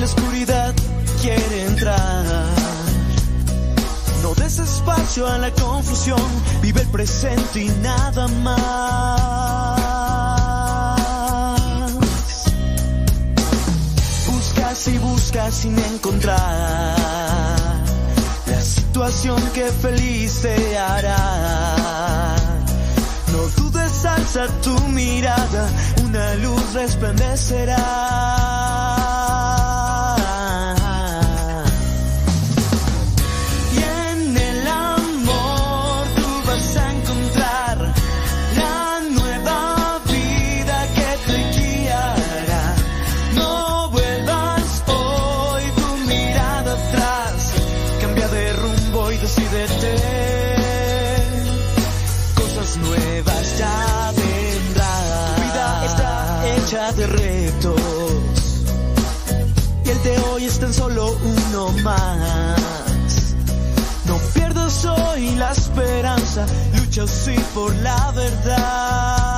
la oscuridad quiere entrar. No des espacio a la confusión, vive el presente y nada más. Buscas y buscas sin encontrar la situación que feliz te hará. No dudes, alza tu mirada, una luz resplandecerá. Más. No pierdas hoy la esperanza, lucha sí por la verdad.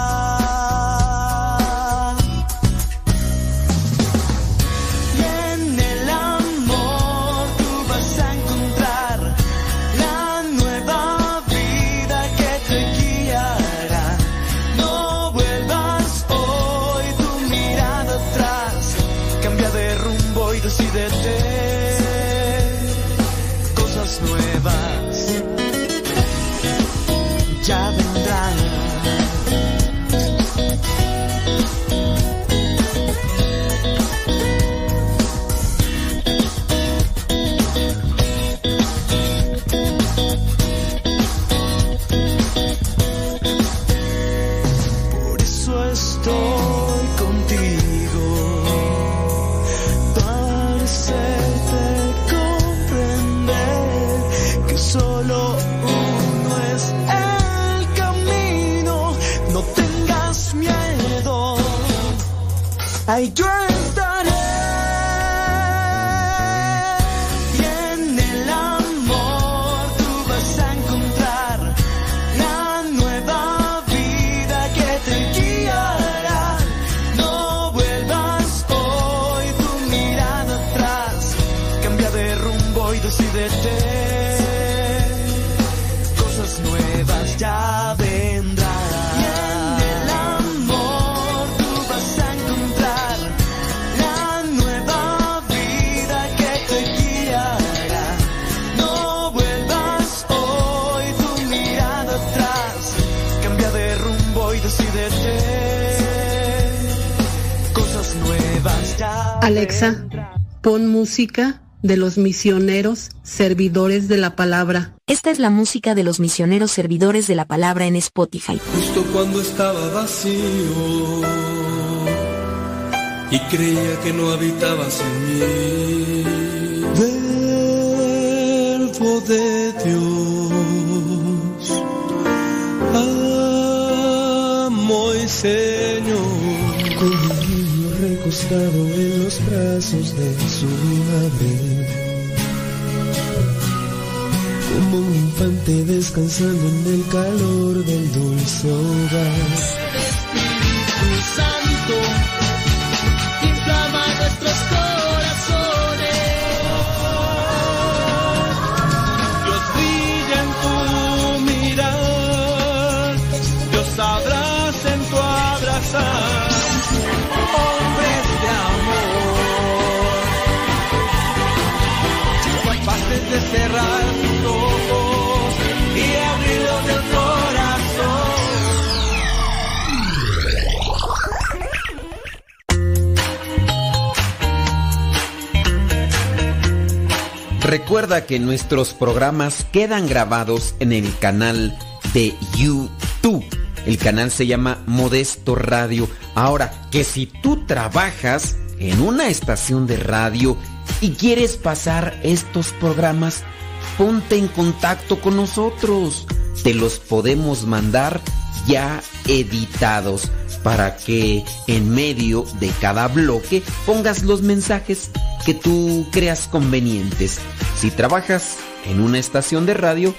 Pon música de los misioneros servidores de la palabra. Esta es la música de los misioneros servidores de la palabra en Spotify. Justo cuando estaba vacío y creía que no habitabas en mí. Verbo de Dios, amo y Señor. Recostado en los brazos de su madre. Como un infante descansando en el calor del dulce hogar. Recuerda que nuestros programas quedan grabados en el canal de YouTube. El canal se llama Modesto Radio. Ahora, que si tú trabajas en una estación de radio y quieres pasar estos programas, ponte en contacto con nosotros. Te los podemos mandar ya editados para que en medio de cada bloque pongas los mensajes que tú creas convenientes. Si trabajas en una estación de radio,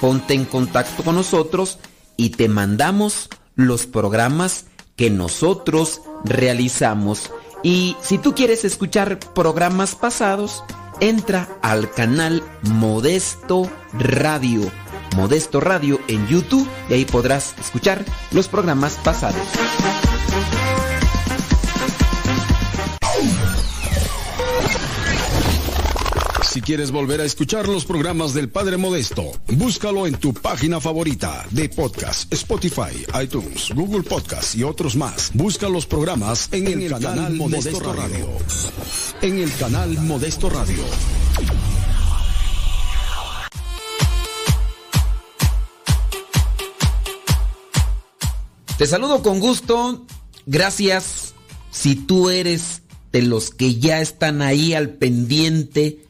ponte en contacto con nosotros y te mandamos los programas que nosotros realizamos Y si tú quieres escuchar programas pasados, entra al canal Modesto Radio. Modesto Radio en YouTube y ahí podrás escuchar los programas pasados. Si quieres volver a escuchar los programas del Padre Modesto, búscalo en tu página favorita de podcast, Spotify, iTunes, Google Podcast y otros más. Busca los programas en, el, canal, Modesto, Radio. En el canal Modesto Radio. Te saludo con gusto. Gracias si tú eres de los que ya están ahí al pendiente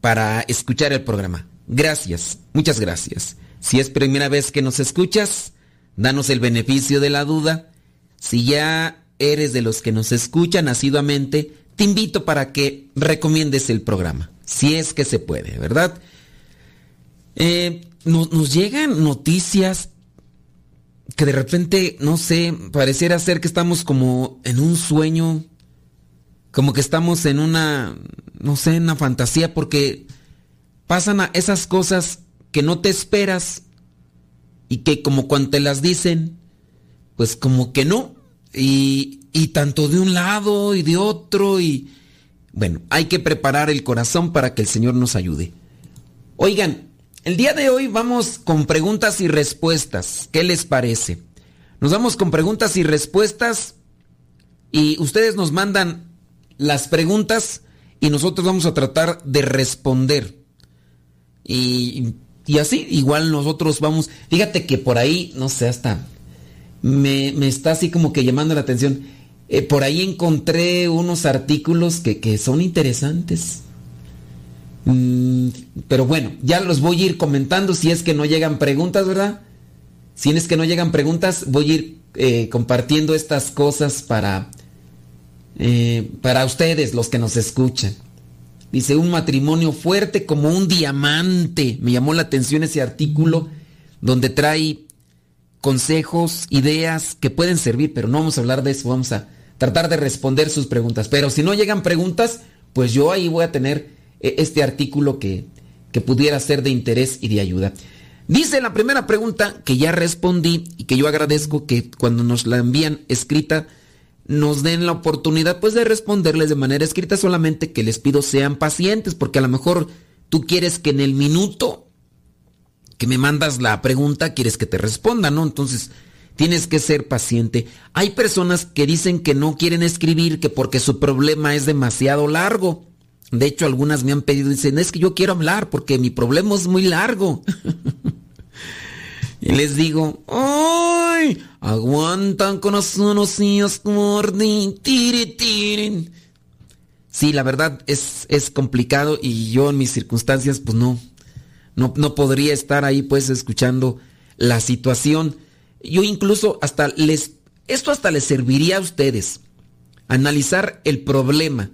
para escuchar el programa. Gracias, muchas gracias. Si es primera vez que nos escuchas, danos el beneficio de la duda. Si ya eres de los que nos escuchan asiduamente, te invito para que recomiendes el programa, si es que se puede, ¿verdad? Eh, nos, nos llegan noticias que de repente, no sé, pareciera ser que estamos como en un sueño como que estamos en una, no sé, en una fantasía porque pasan a esas cosas que no te esperas y que como cuando te las dicen, pues como que no. Y, y tanto de un lado y de otro y bueno, hay que preparar el corazón para que el Señor nos ayude. Oigan, el día de hoy vamos con preguntas y respuestas. ¿Qué les parece? Nos vamos con preguntas y respuestas y ustedes nos mandan las preguntas y nosotros vamos a tratar de responder. Y, así, igual nosotros vamos. Fíjate que por ahí, no sé, hasta me, está así como que llamando la atención. Eh, por ahí encontré unos artículos que, son interesantes. Mm, pero bueno, ya los voy a ir comentando si es que no llegan preguntas, ¿verdad? Si es que no llegan preguntas, voy a ir eh, compartiendo estas cosas para eh, para ustedes, los que nos escuchan. Dice, un matrimonio fuerte como un diamante. Me llamó la atención ese artículo donde trae consejos, ideas que pueden servir, pero no vamos a hablar de eso, vamos a tratar de responder sus preguntas. Pero si no llegan preguntas, pues yo ahí voy a tener este artículo que, que pudiera ser de interés y de ayuda. Dice la primera pregunta que ya respondí y que yo agradezco que cuando nos la envían escrita, nos den la oportunidad pues de responderles de manera escrita, solamente que les pido sean pacientes, porque a lo mejor tú quieres que en el minuto que me mandas la pregunta quieres que te responda, ¿no? Entonces tienes que ser paciente. Hay personas que dicen que no quieren escribir, que porque su problema es demasiado largo. De hecho, algunas me han pedido, dicen, es que yo quiero hablar porque mi problema es muy largo. y les digo, ¡ay! Aguantan con los unos tiren. Sí, la verdad es, es complicado y yo en mis circunstancias pues no, no, no podría estar ahí pues escuchando la situación. Yo incluso hasta les, esto hasta les serviría a ustedes, analizar el problema.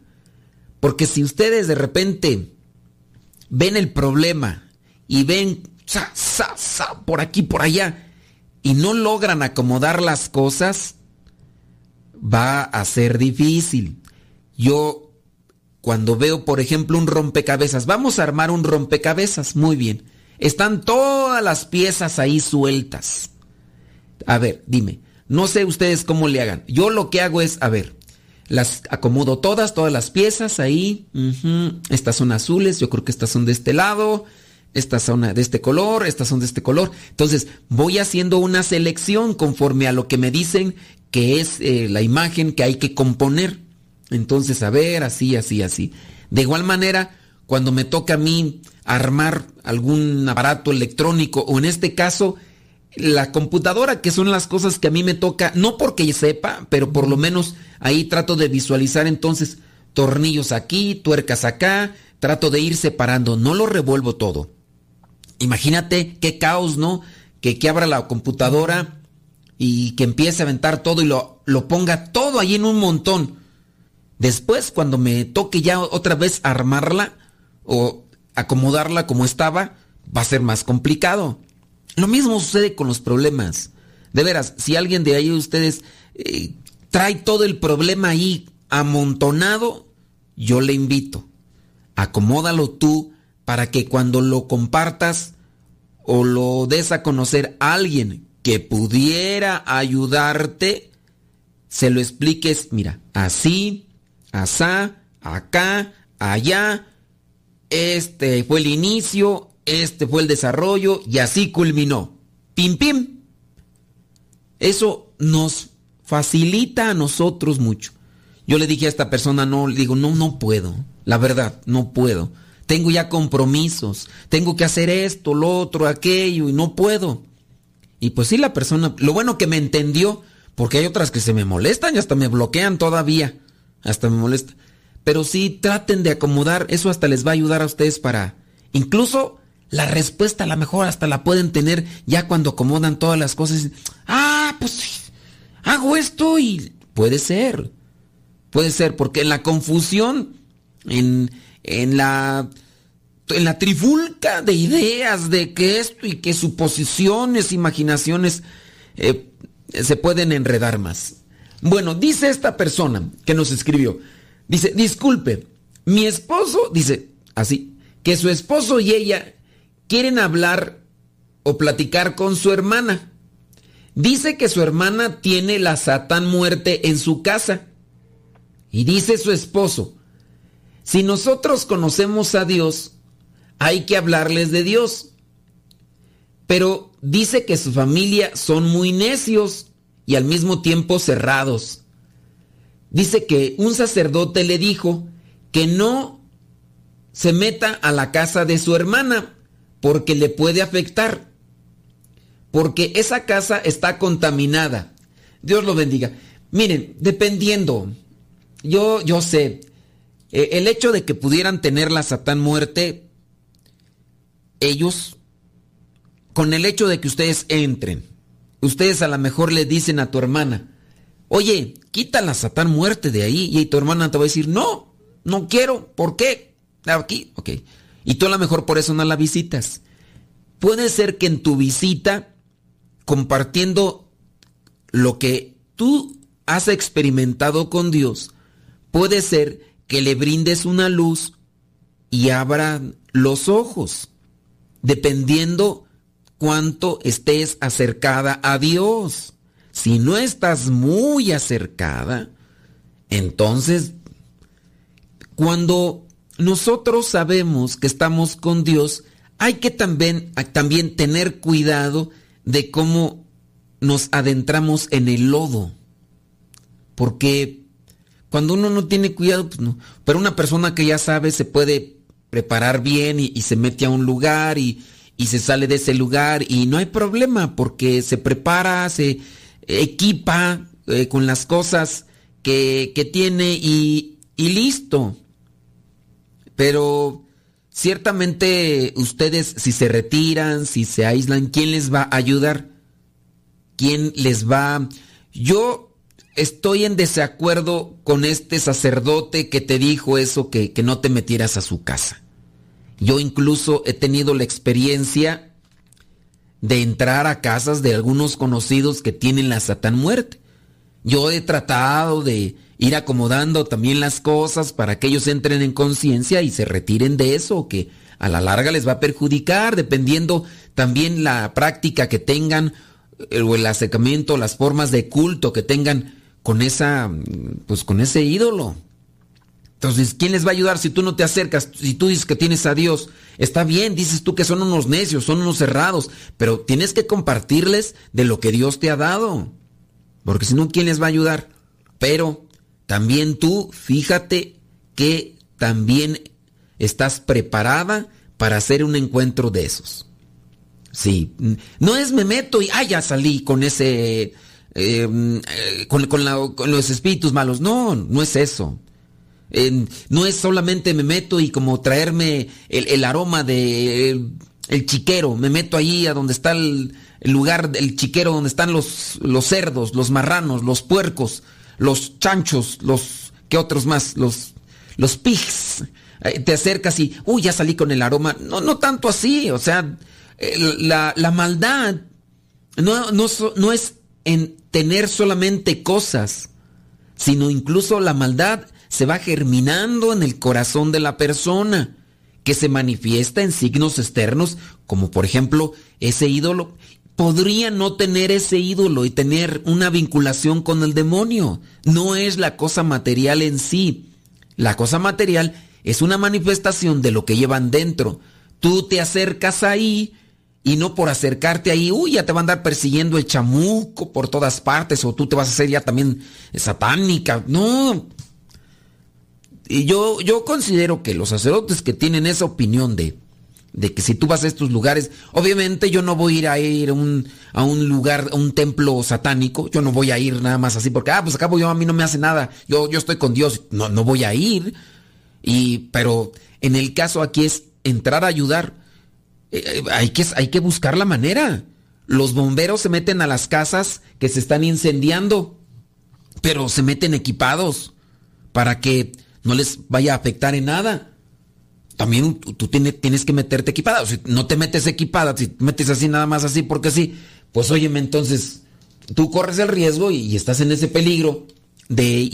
Porque si ustedes de repente ven el problema y ven por aquí, por allá, y no logran acomodar las cosas, va a ser difícil. Yo, cuando veo, por ejemplo, un rompecabezas, vamos a armar un rompecabezas, muy bien. Están todas las piezas ahí sueltas. A ver, dime, no sé ustedes cómo le hagan. Yo lo que hago es, a ver, las acomodo todas, todas las piezas ahí. Estas son azules, yo creo que estas son de este lado estas son de este color, estas son de este color. Entonces voy haciendo una selección conforme a lo que me dicen que es eh, la imagen que hay que componer. Entonces, a ver, así, así, así. De igual manera, cuando me toca a mí armar algún aparato electrónico, o en este caso, la computadora, que son las cosas que a mí me toca, no porque sepa, pero por lo menos ahí trato de visualizar entonces tornillos aquí, tuercas acá, trato de ir separando, no lo revuelvo todo. Imagínate qué caos, ¿no? Que, que abra la computadora y que empiece a aventar todo y lo, lo ponga todo ahí en un montón. Después, cuando me toque ya otra vez armarla o acomodarla como estaba, va a ser más complicado. Lo mismo sucede con los problemas. De veras, si alguien de ahí ustedes eh, trae todo el problema ahí amontonado, yo le invito. Acomódalo tú para que cuando lo compartas o lo des a conocer a alguien que pudiera ayudarte, se lo expliques, mira, así, asá, acá, allá, este fue el inicio, este fue el desarrollo y así culminó. Pim, pim. Eso nos facilita a nosotros mucho. Yo le dije a esta persona, no, le digo, no, no puedo. La verdad, no puedo. Tengo ya compromisos. Tengo que hacer esto, lo otro, aquello, y no puedo. Y pues sí, la persona, lo bueno que me entendió, porque hay otras que se me molestan y hasta me bloquean todavía. Hasta me molesta. Pero sí, traten de acomodar, eso hasta les va a ayudar a ustedes para... Incluso la respuesta a la mejor hasta la pueden tener ya cuando acomodan todas las cosas. Ah, pues hago esto y puede ser. Puede ser, porque en la confusión, en, en la en la trifulca de ideas de que esto y que suposiciones, imaginaciones eh, se pueden enredar más. Bueno, dice esta persona que nos escribió, dice, disculpe, mi esposo, dice así, que su esposo y ella quieren hablar o platicar con su hermana. Dice que su hermana tiene la Satán muerte en su casa. Y dice su esposo, si nosotros conocemos a Dios, hay que hablarles de Dios. Pero dice que su familia son muy necios y al mismo tiempo cerrados. Dice que un sacerdote le dijo que no se meta a la casa de su hermana porque le puede afectar. Porque esa casa está contaminada. Dios lo bendiga. Miren, dependiendo, yo, yo sé, eh, el hecho de que pudieran tener la Satán muerte, ellos, con el hecho de que ustedes entren, ustedes a lo mejor le dicen a tu hermana, oye, quita la Satán muerte de ahí, y tu hermana te va a decir, no, no quiero, ¿por qué? Aquí, ok. Y tú a lo mejor por eso no la visitas. Puede ser que en tu visita, compartiendo lo que tú has experimentado con Dios, puede ser que le brindes una luz y abran los ojos, dependiendo cuánto estés acercada a Dios. Si no estás muy acercada, entonces cuando nosotros sabemos que estamos con Dios, hay que también, también tener cuidado de cómo nos adentramos en el lodo. Porque cuando uno no tiene cuidado, pues no. Pero una persona que ya sabe se puede preparar bien y, se mete a un lugar y, se sale de ese lugar y no hay problema porque se prepara, se equipa eh, con las cosas que, que tiene y, y listo. Pero ciertamente ustedes si se retiran, si se aíslan, ¿quién les va a ayudar? ¿Quién les va? Yo estoy en desacuerdo con este sacerdote que te dijo eso, que, que no te metieras a su casa. Yo incluso he tenido la experiencia de entrar a casas de algunos conocidos que tienen la Satán muerte. Yo he tratado de ir acomodando también las cosas para que ellos entren en conciencia y se retiren de eso, que a la larga les va a perjudicar, dependiendo también la práctica que tengan eh, o el acercamiento, las formas de culto que tengan con esa, pues con ese ídolo. Entonces, ¿quién les va a ayudar si tú no te acercas? Si tú dices que tienes a Dios, está bien, dices tú que son unos necios, son unos cerrados, pero tienes que compartirles de lo que Dios te ha dado. Porque si no, ¿quién les va a ayudar? Pero también tú, fíjate que también estás preparada para hacer un encuentro de esos. Sí, no es me meto y, ah, ya salí con ese, em, eh, con, los espíritus malos. No, no es eso. no es solamente me meto y como traerme el, aroma de el, chiquero, me meto ahí a donde está el, lugar del chiquero, donde están los cerdos, los marranos, los puercos, los chanchos, los, ¿qué otros más? Los, los pigs. Eh, te acercas y, uy, ya salí con el aroma. No, no tanto así, o sea, la, la maldad no, no, no es en tener solamente cosas. sino incluso la maldad se va germinando en el corazón de la persona, que se manifiesta en signos externos, como por ejemplo ese ídolo. Podría no tener ese ídolo y tener una vinculación con el demonio. No es la cosa material en sí. La cosa material es una manifestación de lo que llevan dentro. Tú te acercas ahí y no por acercarte ahí, uy, ya te va a andar persiguiendo el chamuco por todas partes o tú te vas a hacer ya también satánica. No, y yo, yo considero que los sacerdotes que tienen esa opinión de, de que si tú vas a estos lugares, obviamente yo no voy a ir a ir un, a un lugar, a un templo satánico, yo no voy a ir nada más así porque, ah, pues acabo yo a mí no me hace nada, yo, yo estoy con Dios, no, no voy a ir. Y, pero en el caso aquí es entrar a ayudar, eh, eh, hay, que, hay que buscar la manera. Los bomberos se meten a las casas que se están incendiando, pero se meten equipados para que no les vaya a afectar en nada. También tú tienes, que meterte equipada. si no te metes equipada, si te metes así nada más así porque sí, pues óyeme, entonces tú corres el riesgo y, estás en ese peligro de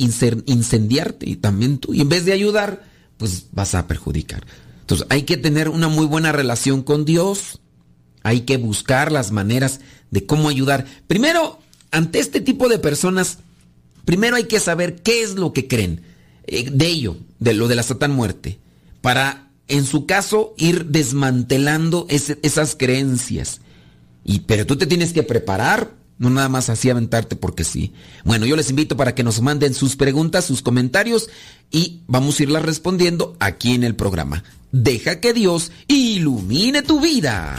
incendiarte y también tú. Y en vez de ayudar, pues vas a perjudicar. Entonces hay que tener una muy buena relación con Dios. Hay que buscar las maneras de cómo ayudar. Primero, ante este tipo de personas, primero hay que saber qué es lo que creen. Eh, de ello, de lo de la Satán muerte, para en su caso ir desmantelando esas creencias. Y, pero tú te tienes que preparar, no nada más así aventarte porque sí. Bueno, yo les invito para que nos manden sus preguntas, sus comentarios y vamos a irlas respondiendo aquí en el programa. Deja que Dios ilumine tu vida.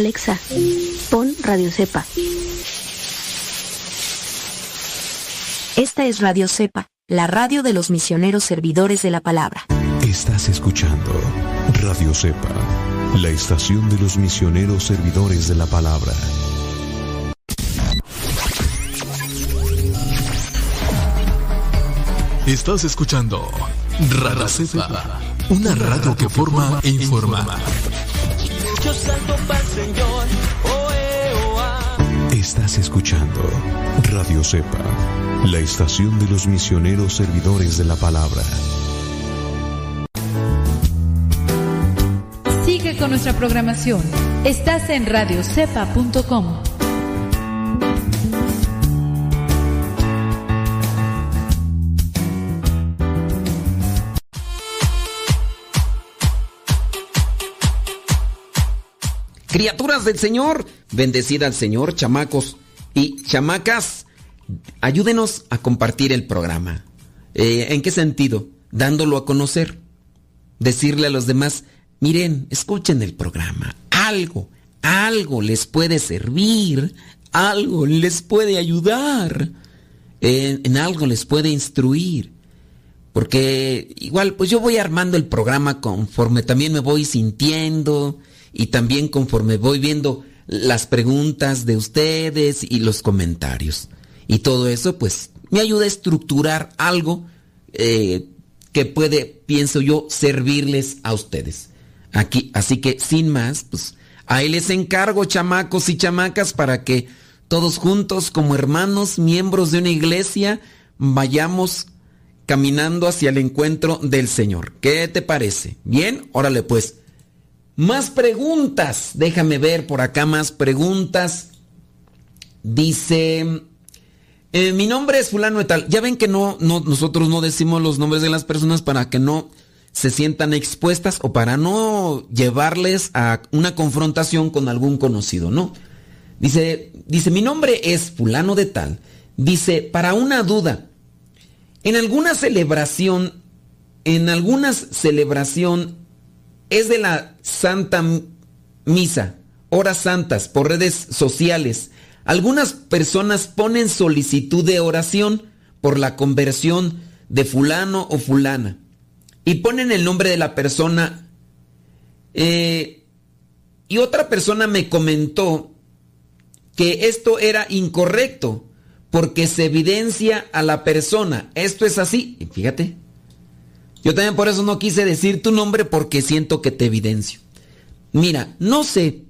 Alexa, pon Radio Cepa. Esta es Radio Cepa, la radio de los misioneros servidores de la palabra. Estás escuchando Radio Cepa, la estación de los misioneros servidores de la palabra. Estás escuchando Radio Cepa, una radio que forma e informa. Señor. Estás escuchando Radio Cepa, la estación de los misioneros servidores de la palabra. Sigue con nuestra programación. Estás en radiocepa.com. Criaturas del Señor, bendecida al Señor, chamacos y chamacas, ayúdenos a compartir el programa. Eh, ¿En qué sentido? Dándolo a conocer. Decirle a los demás, miren, escuchen el programa. Algo, algo les puede servir, algo les puede ayudar, en, en algo les puede instruir. Porque igual, pues yo voy armando el programa conforme también me voy sintiendo y también conforme voy viendo las preguntas de ustedes y los comentarios. Y todo eso pues me ayuda a estructurar algo eh, que puede, pienso yo, servirles a ustedes. Aquí, así que sin más, pues ahí les encargo, chamacos y chamacas, para que todos juntos, como hermanos, miembros de una iglesia, vayamos caminando hacia el encuentro del Señor. ¿Qué te parece? Bien, órale pues. Más preguntas. Déjame ver por acá más preguntas. Dice, eh, mi nombre es fulano de tal. Ya ven que no, no, nosotros no decimos los nombres de las personas para que no se sientan expuestas o para no llevarles a una confrontación con algún conocido, ¿no? Dice, dice, mi nombre es fulano de tal. Dice, para una duda, en alguna celebración en algunas celebración es de la Santa Misa, horas santas, por redes sociales. Algunas personas ponen solicitud de oración por la conversión de fulano o fulana y ponen el nombre de la persona. Eh, y otra persona me comentó que esto era incorrecto porque se evidencia a la persona. Esto es así. Fíjate. Yo también por eso no quise decir tu nombre porque siento que te evidencio. Mira, no sé.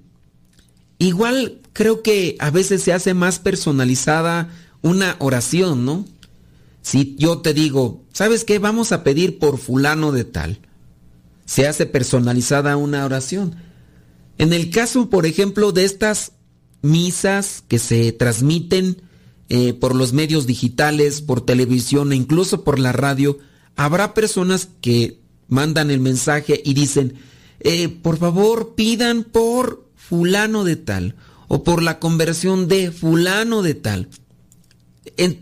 Igual creo que a veces se hace más personalizada una oración, ¿no? Si yo te digo, ¿sabes qué? Vamos a pedir por fulano de tal. Se hace personalizada una oración. En el caso, por ejemplo, de estas misas que se transmiten eh, por los medios digitales, por televisión e incluso por la radio, habrá personas que mandan el mensaje y dicen, eh, por favor pidan por fulano de tal o por la conversión de fulano de tal.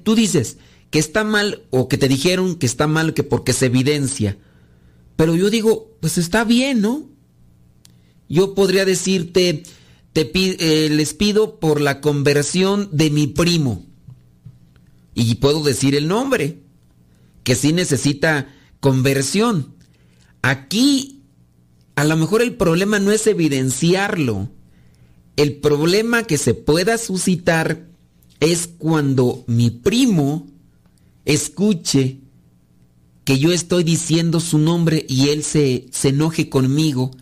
tú dices que está mal o que te dijeron que está mal que porque se evidencia. Pero yo digo, pues está bien, ¿no? Yo podría decirte, te eh, les pido por la conversión de mi primo. Y puedo decir el nombre que sí necesita conversión. Aquí a lo mejor el problema no es evidenciarlo. El problema que se pueda suscitar es cuando mi primo escuche que yo estoy diciendo su nombre y él se, se enoje conmigo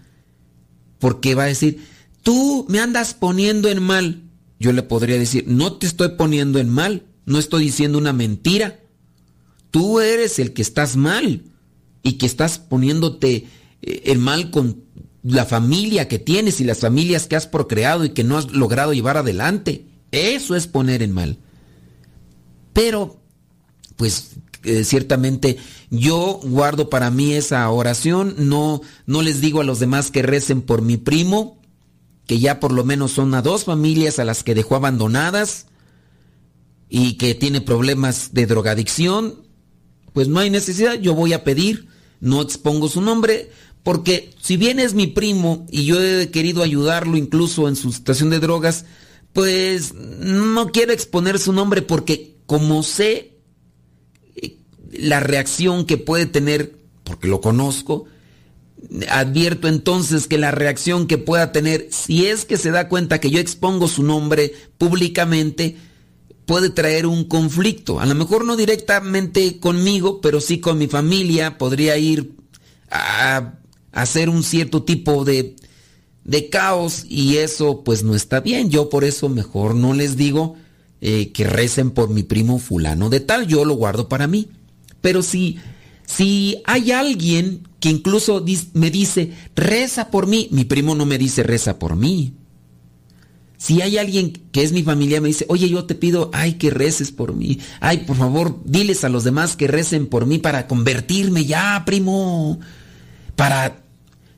porque va a decir, tú me andas poniendo en mal. Yo le podría decir, no te estoy poniendo en mal, no estoy diciendo una mentira. Tú eres el que estás mal y que estás poniéndote eh, en mal con la familia que tienes y las familias que has procreado y que no has logrado llevar adelante. Eso es poner en mal. Pero, pues eh, ciertamente yo guardo para mí esa oración, no, no les digo a los demás que recen por mi primo, que ya por lo menos son a dos familias a las que dejó abandonadas y que tiene problemas de drogadicción, pues no hay necesidad, yo voy a pedir, no expongo su nombre, porque si bien es mi primo y yo he querido ayudarlo incluso en su situación de drogas, pues no quiero exponer su nombre porque como sé eh, la reacción que puede tener, porque lo conozco, advierto entonces que la reacción que pueda tener, si es que se da cuenta que yo expongo su nombre públicamente, puede traer un conflicto. A lo mejor no directamente conmigo, pero sí con mi familia. Podría ir a, hacer un cierto tipo de, de, caos y eso pues no está bien. Yo por eso mejor no les digo eh, que recen por mi primo fulano de tal. Yo lo guardo para mí. Pero si, si hay alguien que incluso me dice, reza por mí, mi primo no me dice reza por mí. Si hay alguien que es mi familia, me dice, oye, yo te pido, ay, que reces por mí. Ay, por favor, diles a los demás que recen por mí para convertirme ya, primo. Para...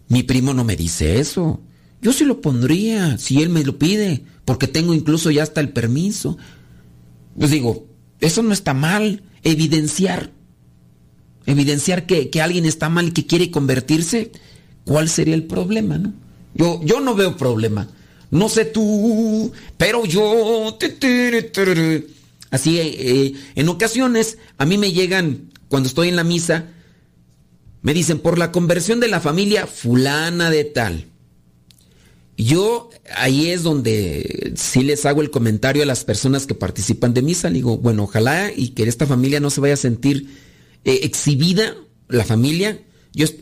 Mi primo no me dice eso. Yo sí lo pondría, si él me lo pide, porque tengo incluso ya hasta el permiso. Pues digo, eso no está mal, evidenciar. Evidenciar que, que alguien está mal y que quiere convertirse, ¿cuál sería el problema, no? Yo, yo no veo problema. No sé tú, pero yo. Así, eh, en ocasiones a mí me llegan, cuando estoy en la misa, me dicen, por la conversión de la familia fulana de tal. Yo ahí es donde sí les hago el comentario a las personas que participan de misa. digo, bueno, ojalá y que esta familia no se vaya a sentir eh, exhibida, la familia,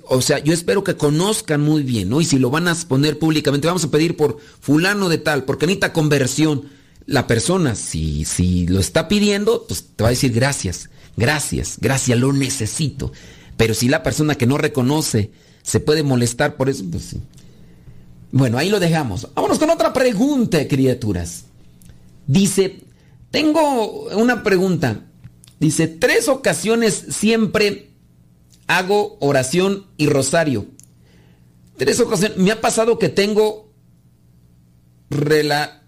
o sea, yo espero que conozcan muy bien, ¿no? Y si lo van a poner públicamente, vamos a pedir por fulano de tal, porque necesita conversión. La persona, si, si lo está pidiendo, pues te va a decir gracias, gracias, gracias, lo necesito. Pero si la persona que no reconoce se puede molestar por eso, pues sí. Bueno, ahí lo dejamos. Vámonos con otra pregunta, criaturas. Dice, tengo una pregunta. Dice, tres ocasiones siempre hago oración y rosario. Tres ocasiones. Me ha pasado que tengo rela,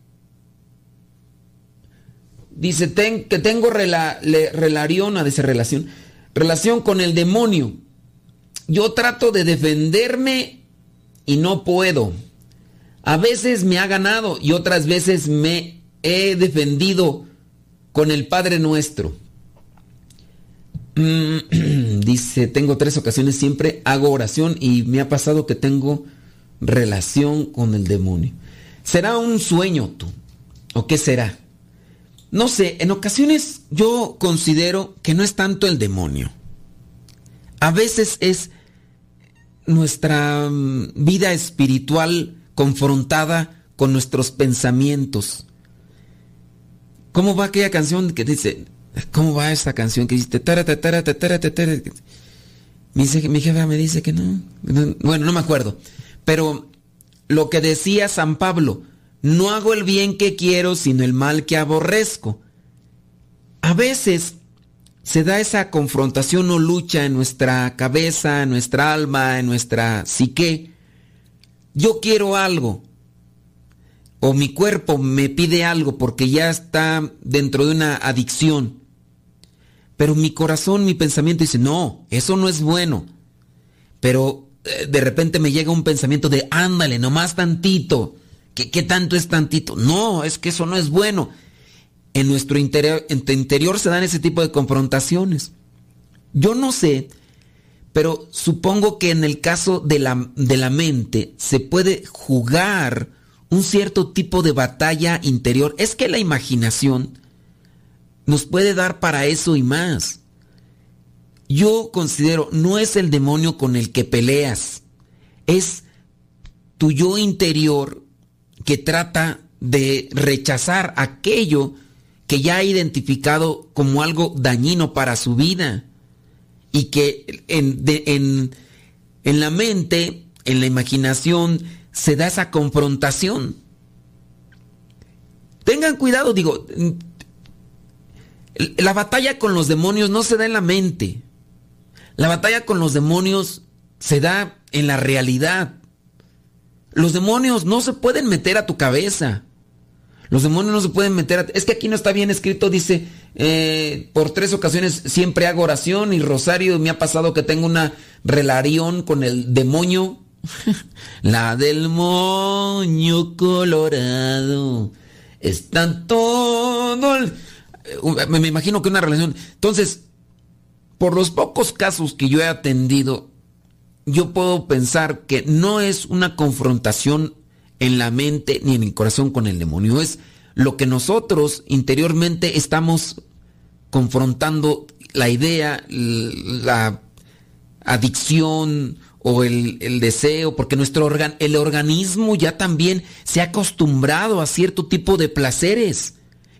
dice que tengo rela, relación, dice relación, relación con el demonio. yo trato de defenderme y no puedo. A veces me ha ganado y otras veces me he defendido con el Padre Nuestro. Mm, dice, tengo tres ocasiones, siempre hago oración y me ha pasado que tengo relación con el demonio. ¿Será un sueño tú? ¿O qué será? No sé, en ocasiones yo considero que no es tanto el demonio. A veces es nuestra mm, vida espiritual confrontada con nuestros pensamientos. ¿Cómo va aquella canción que dice, cómo va esa canción que dice, mi, mi jefa me dice que no, bueno, no me acuerdo, pero lo que decía San Pablo, no hago el bien que quiero, sino el mal que aborrezco. A veces se da esa confrontación o lucha en nuestra cabeza, en nuestra alma, en nuestra psique. Yo quiero algo. O mi cuerpo me pide algo porque ya está dentro de una adicción. Pero mi corazón, mi pensamiento dice, no, eso no es bueno. Pero eh, de repente me llega un pensamiento de, ándale, nomás tantito. ¿Qué, ¿Qué, tanto es tantito? No, es que eso no es bueno. En nuestro interior, interior se dan ese tipo de confrontaciones. Yo no sé, pero supongo que en el caso de la, de la mente se puede jugar un cierto tipo de batalla interior. Es que la imaginación nos puede dar para eso y más. Yo considero, no es el demonio con el que peleas, es tu yo interior que trata de rechazar aquello que ya ha identificado como algo dañino para su vida y que en, en, en la mente, en la imaginación, se da esa confrontación. Tengan cuidado, digo, la batalla con los demonios no se da en la mente. La batalla con los demonios se da en la realidad. Los demonios no se pueden meter a tu cabeza. Los demonios no se pueden meter. A... Es que aquí no está bien escrito, dice, eh, por tres ocasiones siempre hago oración y rosario. Me ha pasado que tengo una relación con el demonio. La del moño colorado. Está todo... Eh, me imagino que una relación. Entonces, por los pocos casos que yo he atendido, yo puedo pensar que no es una confrontación en la mente ni en el corazón con el demonio. Es lo que nosotros interiormente estamos confrontando la idea, la adicción o el, el deseo, porque nuestro organ, el organismo ya también se ha acostumbrado a cierto tipo de placeres.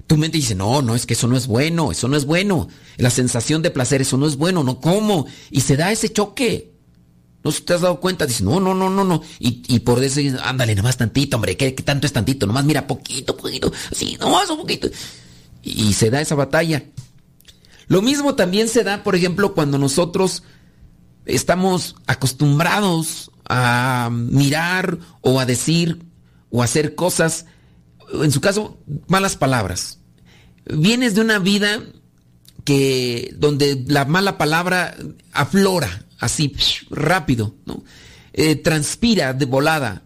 Tu mente dice, no, no, es que eso no es bueno, eso no es bueno. La sensación de placer, eso no es bueno, no como. Y se da ese choque. ¿No te has dado cuenta? Dice, no, no, no, no, no. Y, y por eso, ándale, nomás tantito, hombre, ¿qué, ¿qué, tanto es tantito? Nomás mira, poquito, poquito. Sí, nomás un poquito. Y se da esa batalla. Lo mismo también se da, por ejemplo, cuando nosotros estamos acostumbrados a mirar o a decir o a hacer cosas, en su caso, malas palabras. Vienes de una vida que donde la mala palabra aflora, así rápido. Eh, transpira de volada.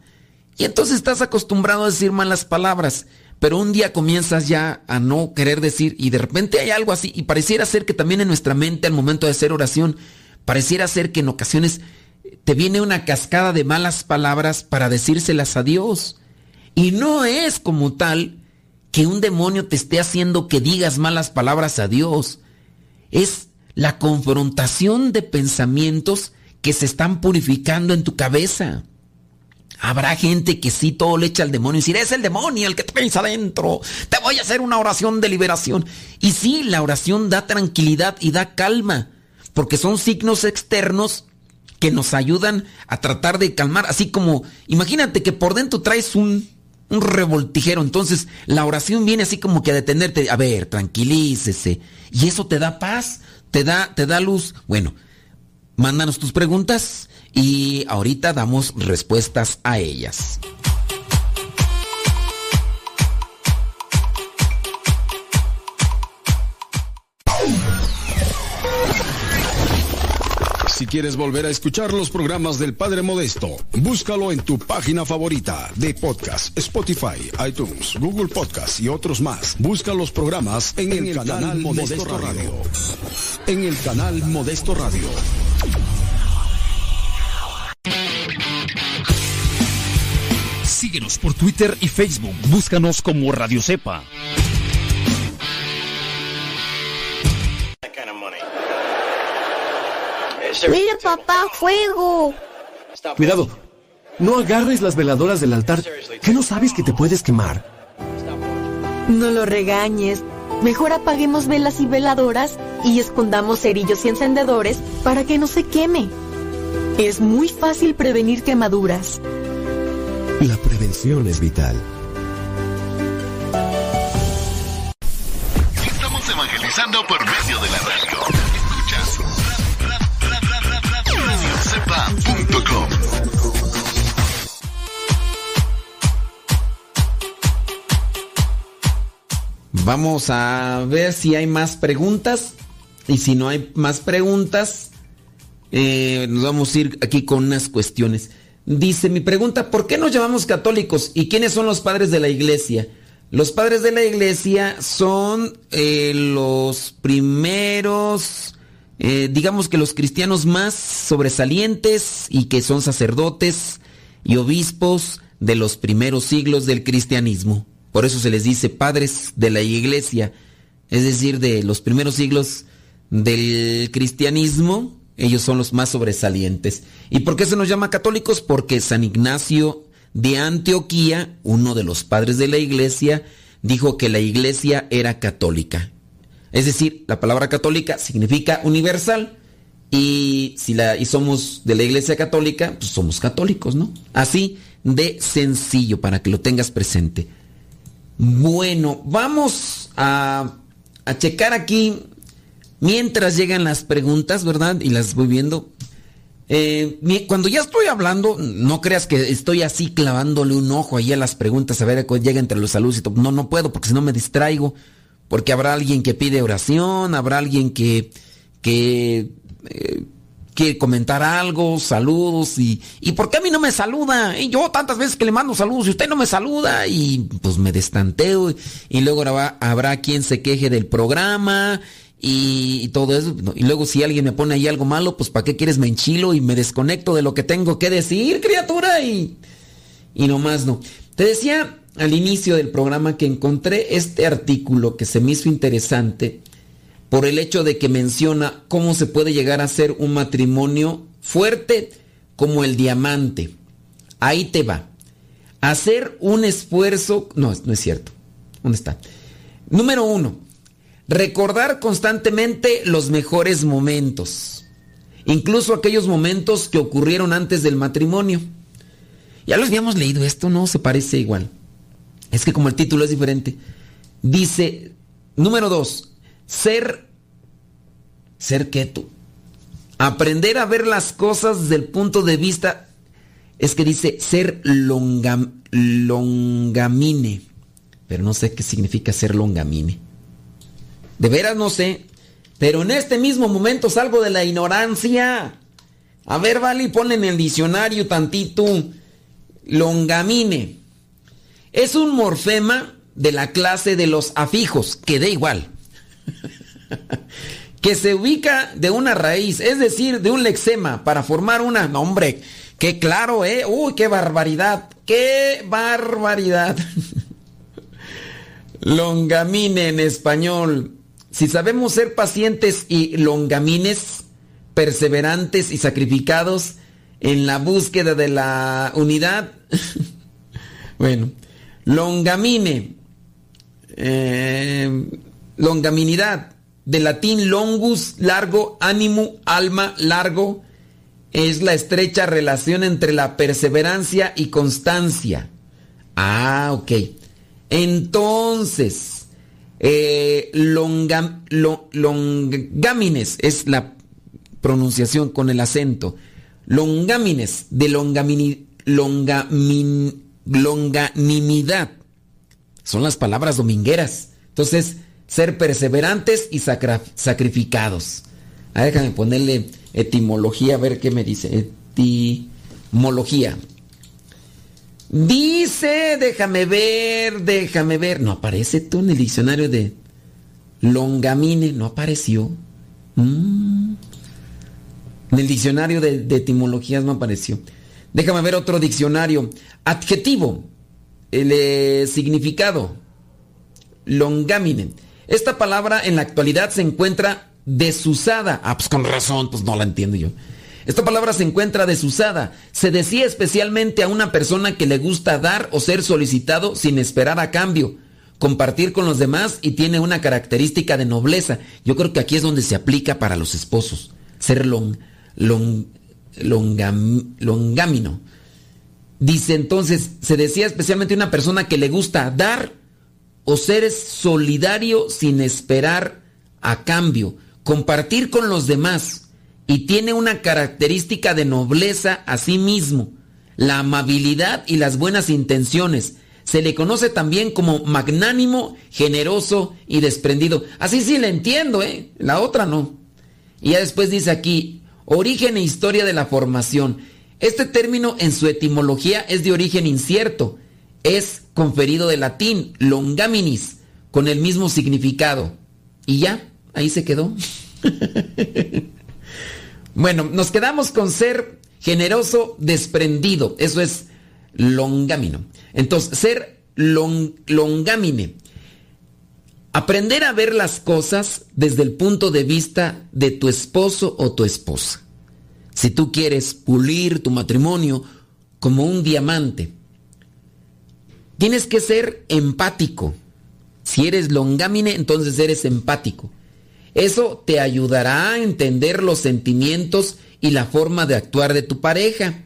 Y entonces estás acostumbrado a decir malas palabras, pero un día comienzas ya a no querer decir y de repente hay algo así y pareciera ser que también en nuestra mente al momento de hacer oración, pareciera ser que en ocasiones te viene una cascada de malas palabras para decírselas a Dios. Y no es como tal que un demonio te esté haciendo que digas malas palabras a Dios. Es la confrontación de pensamientos que se están purificando en tu cabeza. Habrá gente que sí todo le echa al demonio y decir, es el demonio el que te piensa adentro, te voy a hacer una oración de liberación. Y sí, la oración da tranquilidad y da calma, porque son signos externos que nos ayudan a tratar de calmar, así como, imagínate que por dentro traes un, un revoltijero, entonces la oración viene así como que a detenerte, a ver, tranquilícese, y eso te da paz, te da, te da luz. Bueno, mándanos tus preguntas y ahorita damos respuestas a ellas. Quieres volver a escuchar los programas del Padre Modesto, búscalo en tu página favorita de podcast, Spotify, iTunes, Google Podcast y otros más. Busca los programas en, el, canal, Modesto, Radio. En el canal Modesto Radio. Síguenos por Twitter y Facebook. Búscanos como Radio Cepa. Mira, papá, fuego. Cuidado. No agarres las veladoras del altar. ¿Qué no sabes que te puedes quemar? No lo regañes. Mejor apaguemos velas y veladoras y escondamos cerillos y encendedores para que no se queme. Es muy fácil prevenir quemaduras. La prevención es vital. Vamos a ver si hay más preguntas. Y si no hay más preguntas, eh, nos vamos a ir aquí con unas cuestiones. Dice mi pregunta, ¿por qué nos llamamos católicos y quiénes son los padres de la iglesia? Los padres de la iglesia son eh, los primeros, eh, digamos que los cristianos más sobresalientes y que son sacerdotes y obispos de los primeros siglos del cristianismo. Por eso se les dice padres de la iglesia, es decir, de los primeros siglos del cristianismo, ellos son los más sobresalientes. ¿Y por qué se nos llama católicos? Porque San Ignacio de Antioquía, uno de los padres de la iglesia, dijo que la iglesia era católica. Es decir, la palabra católica significa universal. Y si la, y somos de la iglesia católica, pues somos católicos, ¿no? Así de sencillo para que lo tengas presente. Bueno, vamos a, a checar aquí mientras llegan las preguntas, ¿verdad? Y las voy viendo. Eh, cuando ya estoy hablando, no creas que estoy así clavándole un ojo ahí a las preguntas a ver llega entre los saludos y todo. No, no puedo porque si no me distraigo. Porque habrá alguien que pide oración, habrá alguien que, que eh, quiere comentar algo, saludos y, y ¿por qué a mí no me saluda? Y yo tantas veces que le mando saludos y usted no me saluda y pues me destanteo y, y luego habrá, quien se queje del programa y, y, todo eso. Y luego si alguien me pone ahí algo malo, pues ¿para qué quieres me enchilo y me desconecto de lo que tengo que decir, criatura? Y, y nomás no. Te decía al inicio del programa que encontré este artículo que se me hizo interesante por el hecho de que menciona cómo se puede llegar a ser un matrimonio fuerte como el diamante. Ahí te va. Hacer un esfuerzo... No, no es cierto. ¿Dónde está? Número uno Recordar constantemente los mejores momentos, incluso aquellos momentos que ocurrieron antes del matrimonio. Ya los habíamos leído esto, no se parece igual. Es que como el título es diferente. Dice, número dos, ser, ser quieto. Aprender a ver las cosas desde el punto de vista, es que dice ser longam, longamine, pero no sé qué significa ser longamine. De veras no sé. Pero en este mismo momento salgo de la ignorancia. A ver, vale, ponle en el diccionario tantito. Longamine. Es un morfema de la clase de los afijos, que da igual. que se ubica de una raíz, es decir, de un lexema, para formar una... No, hombre, qué claro, ¿eh? Uy, qué barbaridad. ¡Qué barbaridad! Longamine en español. Si sabemos ser pacientes y longamines, perseverantes y sacrificados en la búsqueda de la unidad, bueno, longamine, eh, longaminidad, de latín longus, largo, ánimo, alma, largo, es la estrecha relación entre la perseverancia y constancia. Ah, ok. Entonces, eh, longamines es la pronunciación con el acento. Longamines, de longamini, longanimidad. Son las palabras domingueras. Entonces, ser perseverantes y sacrificados. Ah, déjame ponerle Etimología, a ver qué me dice. Etimología. Dice, déjame ver, déjame ver. No aparece tú en el diccionario de longamine, no apareció. Mm. En el diccionario de, etimologías no apareció. Déjame ver otro diccionario. Adjetivo. El eh, significado. Longamine. Esta palabra en la actualidad se encuentra desusada. Ah, pues con razón, pues no la entiendo yo. Esta palabra se encuentra desusada. Se decía especialmente a una persona que le gusta dar o ser solicitado sin esperar a cambio, compartir con los demás y tiene una característica de nobleza. Yo creo que aquí es donde se aplica para los esposos. Ser long, long, longamino. Dice entonces, se decía especialmente a una persona que le gusta dar o ser solidario sin esperar a cambio, compartir con los demás y tiene una característica de nobleza a sí mismo, la amabilidad y las buenas intenciones. Se le conoce también como magnánimo, generoso y desprendido. Así sí le entiendo, ¿eh? La otra no. Y ya después dice aquí, origen e historia de la formación. Este término en su etimología es de origen incierto. Es conferido de latín, longaminis, con el mismo significado. Y ya, ahí se quedó. Bueno, nos quedamos con ser generoso, desprendido. Eso es longamino. Entonces, ser longamine. Aprender a ver las cosas desde el punto de vista de tu esposo o tu esposa. Si tú quieres pulir tu matrimonio como un diamante, tienes que ser empático. Si eres longamine, entonces eres empático. Eso te ayudará a entender los sentimientos y la forma de actuar de tu pareja.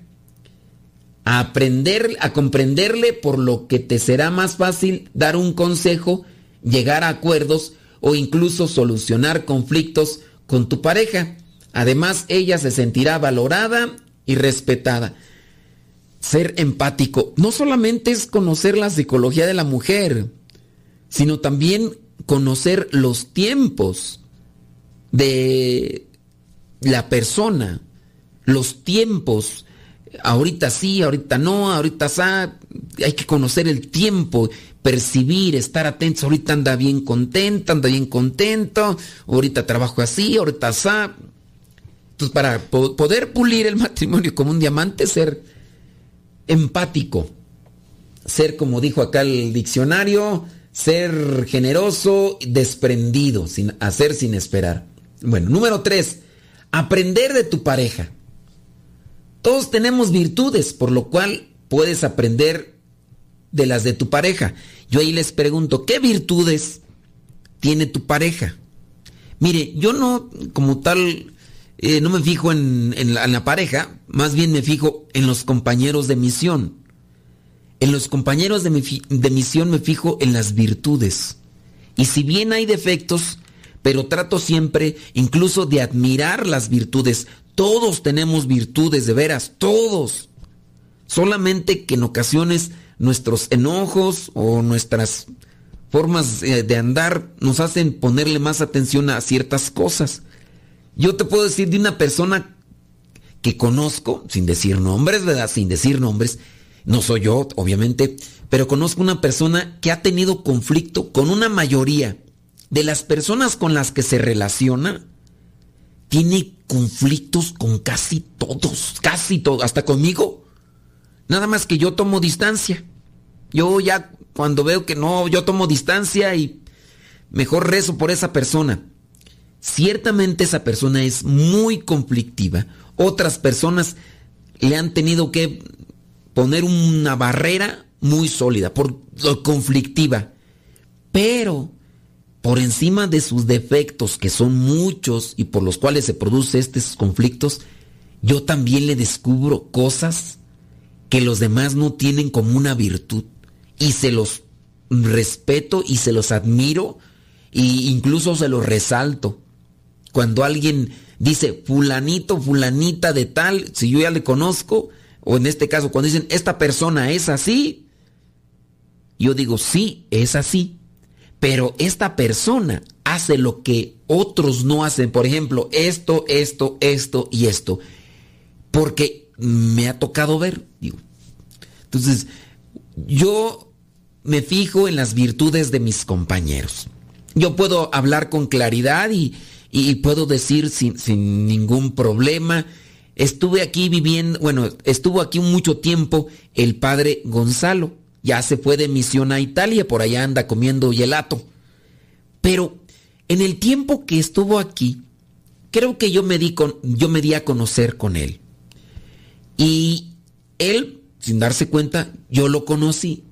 A aprender, a comprenderle por lo que te será más fácil dar un consejo, llegar a acuerdos o incluso solucionar conflictos con tu pareja. Además, ella se sentirá valorada y respetada. Ser empático. No solamente es conocer la psicología de la mujer, sino también conocer los tiempos de la persona, los tiempos, ahorita sí, ahorita no, ahorita sa, hay que conocer el tiempo, percibir, estar atentos, ahorita anda bien contenta, anda bien contento, ahorita trabajo así, ahorita sa. Entonces, para poder pulir el matrimonio como un diamante, ser empático, ser, como dijo acá el diccionario, ser generoso, desprendido, sin hacer sin esperar. Bueno, número tres, aprender de tu pareja. Todos tenemos virtudes, por lo cual puedes aprender de las de tu pareja. Yo ahí les pregunto, ¿qué virtudes tiene tu pareja? Mire, yo no, como tal, eh, no me fijo en, la, pareja, más bien me fijo en los compañeros de misión. En los compañeros de, de misión me fijo en las virtudes. Y si bien hay defectos, pero trato siempre incluso de admirar las virtudes. Todos tenemos virtudes, de veras, todos. Solamente que en ocasiones nuestros enojos o nuestras formas eh, de andar nos hacen ponerle más atención a ciertas cosas. Yo te puedo decir de una persona que conozco, sin decir nombres, ¿verdad? Sin decir nombres, no soy yo, obviamente, pero conozco una persona que ha tenido conflicto con una mayoría de las personas con las que se relaciona, tiene conflictos con casi todos, casi todos, hasta conmigo. Nada más que yo tomo distancia. Yo ya cuando veo que no, yo tomo distancia y mejor rezo por esa persona. Ciertamente esa persona es muy conflictiva. Otras personas le han tenido que poner una barrera muy sólida por conflictiva. Pero por encima de sus defectos, que son muchos y por los cuales se producen estos conflictos, yo también le descubro cosas que los demás no tienen como una virtud. Y se los respeto y se los admiro e incluso se los resalto. Cuando alguien dice fulanito, fulanita de tal, si yo ya le conozco, o en este caso cuando dicen esta persona es así, yo digo sí, es así pero esta persona hace lo que otros no hacen. Por ejemplo, esto, esto, esto y esto. Porque me ha tocado ver, digo. Entonces, yo me fijo en las virtudes de mis compañeros. Yo puedo hablar con claridad y, y puedo decir sin, sin ningún problema. Estuve aquí viviendo, bueno, estuvo aquí mucho tiempo el padre Gonzalo. Ya se fue de misión a Italia, por allá anda comiendo gelato. Pero en el tiempo que estuvo aquí, creo que yo me di, con, yo me di a conocer con él. Y él, sin darse cuenta, yo lo conocí.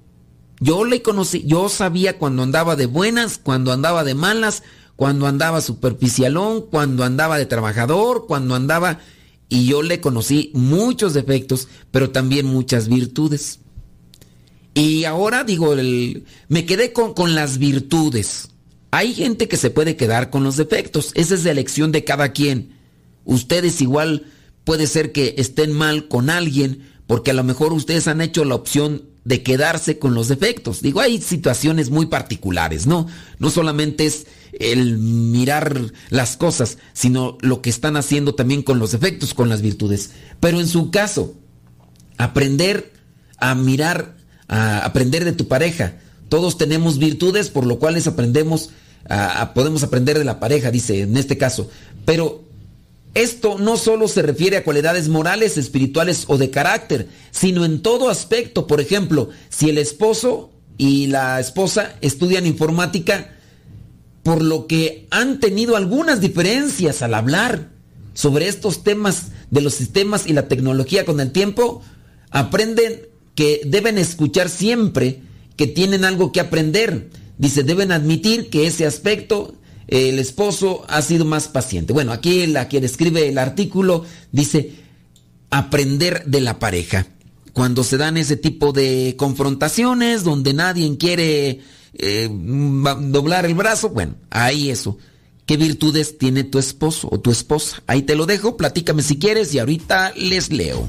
Yo le conocí, yo sabía cuando andaba de buenas, cuando andaba de malas, cuando andaba superficialón, cuando andaba de trabajador, cuando andaba... Y yo le conocí muchos defectos, pero también muchas virtudes. Y ahora digo, el, me quedé con, con las virtudes. Hay gente que se puede quedar con los defectos. Esa es la elección de cada quien. Ustedes igual puede ser que estén mal con alguien porque a lo mejor ustedes han hecho la opción de quedarse con los defectos. Digo, hay situaciones muy particulares, ¿no? No solamente es el mirar las cosas, sino lo que están haciendo también con los defectos, con las virtudes. Pero en su caso, aprender a mirar, a aprender de tu pareja. Todos tenemos virtudes, por lo cual aprendemos, a, a, podemos aprender de la pareja, dice en este caso. Pero esto no solo se refiere a cualidades morales, espirituales o de carácter, sino en todo aspecto. Por ejemplo, si el esposo y la esposa estudian informática, por lo que han tenido algunas diferencias al hablar sobre estos temas de los sistemas y la tecnología con el tiempo, aprenden que deben escuchar siempre que tienen algo que aprender. Dice, deben admitir que ese aspecto el esposo ha sido más paciente. Bueno, aquí la quien escribe el artículo dice aprender de la pareja. Cuando se dan ese tipo de confrontaciones donde nadie quiere eh, doblar el brazo, bueno, ahí eso. ¿Qué virtudes tiene tu esposo o tu esposa? Ahí te lo dejo, platícame si quieres y ahorita les leo.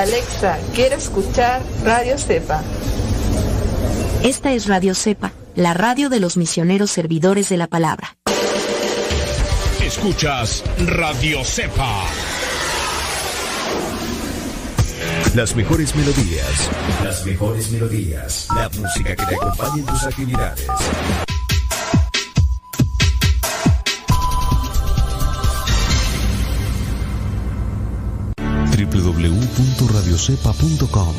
Alexa, quiero escuchar Radio Cepa. Esta es Radio Cepa, la radio de los misioneros servidores de la palabra. Escuchas Radio Cepa. Las mejores melodías. Las mejores melodías. La música que te acompaña en tus actividades. www.radiocepa.com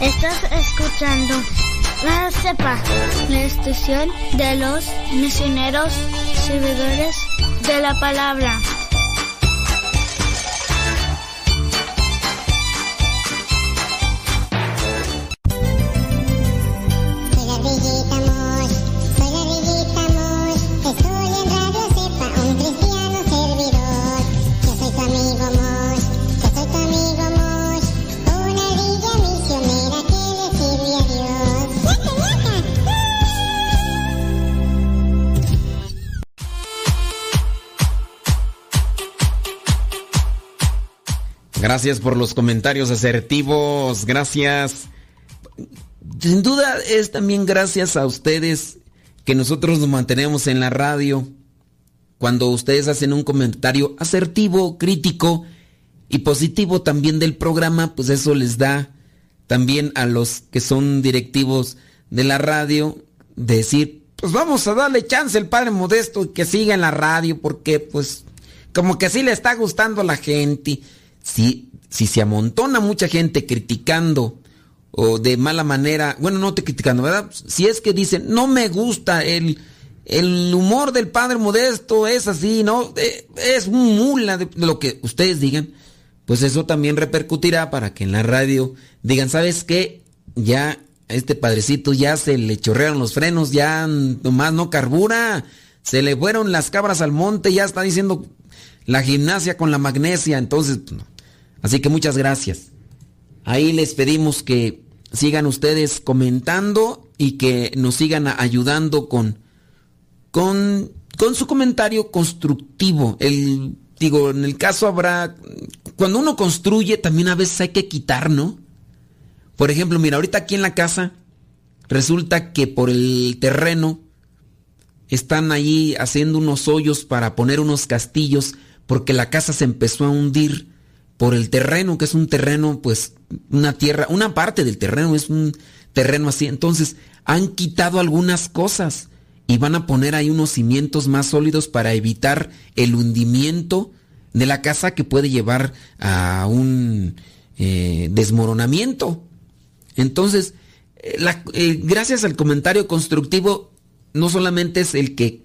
Estás escuchando La Cepa, la estación de los misioneros servidores de la palabra. Gracias por los comentarios asertivos, gracias. Sin duda es también gracias a ustedes que nosotros nos mantenemos en la radio. Cuando ustedes hacen un comentario asertivo, crítico y positivo también del programa, pues eso les da también a los que son directivos de la radio decir, pues vamos a darle chance al Padre Modesto que siga en la radio porque pues como que sí le está gustando a la gente si, si se amontona mucha gente criticando o de mala manera, bueno, no te criticando, ¿verdad? Si es que dicen, no me gusta el, el humor del padre modesto, es así, ¿no? Eh, es mula de lo que ustedes digan, pues eso también repercutirá para que en la radio digan, ¿sabes qué? Ya este padrecito ya se le chorrearon los frenos, ya nomás no carbura, se le fueron las cabras al monte, ya está diciendo la gimnasia con la magnesia, entonces, pues, no. Así que muchas gracias. Ahí les pedimos que sigan ustedes comentando y que nos sigan ayudando con, con, con su comentario constructivo. El, digo, en el caso habrá, cuando uno construye también a veces hay que quitar, ¿no? Por ejemplo, mira, ahorita aquí en la casa resulta que por el terreno están ahí haciendo unos hoyos para poner unos castillos porque la casa se empezó a hundir por el terreno, que es un terreno, pues, una tierra, una parte del terreno es un terreno así. Entonces, han quitado algunas cosas y van a poner ahí unos cimientos más sólidos para evitar el hundimiento de la casa que puede llevar a un eh, desmoronamiento. Entonces, eh, eh, gracias al comentario constructivo, no solamente es el que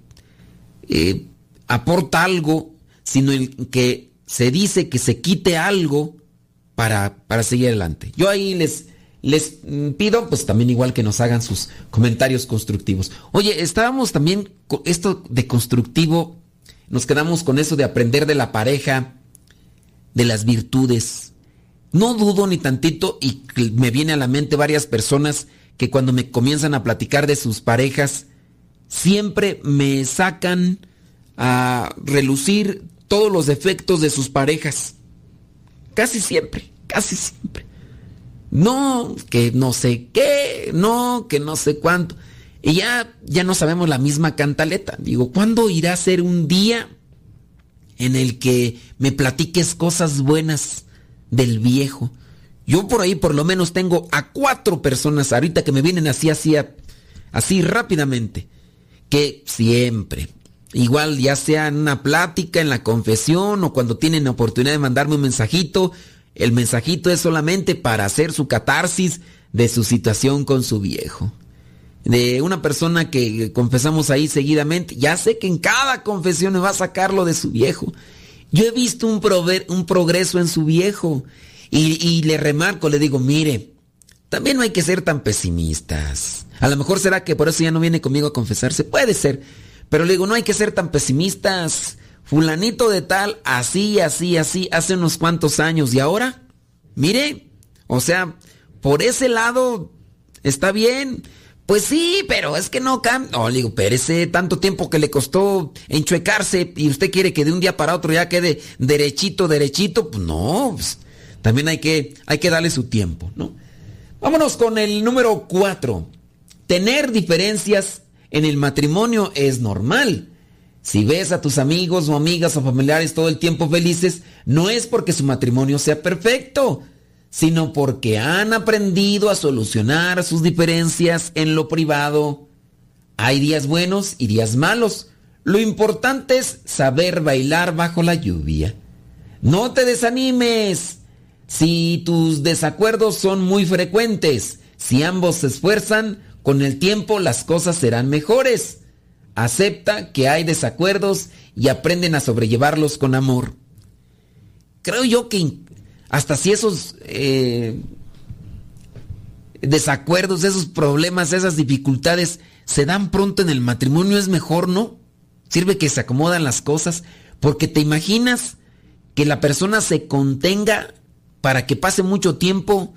aporta algo, sino el que se dice que se quite algo para, para seguir adelante. Yo ahí les, les pido, pues también igual que nos hagan sus comentarios constructivos. Oye, estábamos también con esto de constructivo, nos quedamos con eso de aprender de la pareja, de las virtudes. No dudo ni tantito y me viene a la mente varias personas que cuando me comienzan a platicar de sus parejas, siempre me sacan a relucir todos los defectos de sus parejas. Casi siempre, casi siempre. No, que no sé qué, no, que no sé cuánto. Y ya, ya no sabemos la misma cantaleta. Digo, ¿cuándo irá a ser un día en el que me platiques cosas buenas del viejo? Yo por ahí por lo menos tengo a cuatro personas ahorita que me vienen así, así, así rápidamente. Que siempre, Igual ya sea en una plática, en la confesión o cuando tienen la oportunidad de mandarme un mensajito, el mensajito es solamente para hacer su catarsis de su situación con su viejo. De una persona que confesamos ahí seguidamente, ya sé que en cada confesión me va a sacarlo de su viejo. Yo he visto un, un progreso en su viejo y, y le remarco, le digo, mire, también no hay que ser tan pesimistas. A lo mejor será que por eso ya no viene conmigo a confesarse, puede ser. Pero le digo, no hay que ser tan pesimistas. Fulanito de tal, así, así, así, hace unos cuantos años. ¿Y ahora? Mire, o sea, por ese lado está bien. Pues sí, pero es que no cambia. No, le digo, pero ese tanto tiempo que le costó enchuecarse y usted quiere que de un día para otro ya quede derechito, derechito. Pues no, pues, también hay que, hay que darle su tiempo, ¿no? Vámonos con el número cuatro. Tener diferencias en el matrimonio es normal. Si ves a tus amigos o amigas o familiares todo el tiempo felices, no es porque su matrimonio sea perfecto, sino porque han aprendido a solucionar sus diferencias en lo privado. Hay días buenos y días malos. Lo importante es saber bailar bajo la lluvia. No te desanimes. Si tus desacuerdos son muy frecuentes, si ambos se esfuerzan, con el tiempo las cosas serán mejores. Acepta que hay desacuerdos y aprenden a sobrellevarlos con amor. Creo yo que hasta si esos eh, desacuerdos, esos problemas, esas dificultades se dan pronto en el matrimonio, es mejor, ¿no? Sirve que se acomodan las cosas, porque te imaginas que la persona se contenga para que pase mucho tiempo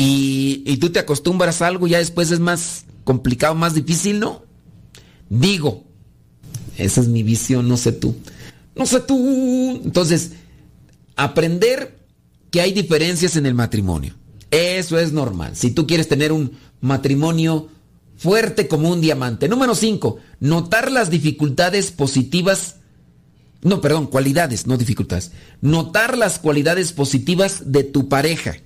y, tú te acostumbras a algo, ya después es más complicado, más difícil, ¿no? Digo, esa es mi visión, no sé tú. No sé tú. Entonces, aprender que hay diferencias en el matrimonio. Eso es normal. Si tú quieres tener un matrimonio fuerte como un diamante. Número 5. Notar las dificultades positivas. No, perdón, cualidades, no dificultades. Notar las cualidades positivas de tu pareja.